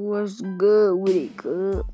What's good with it, cuz?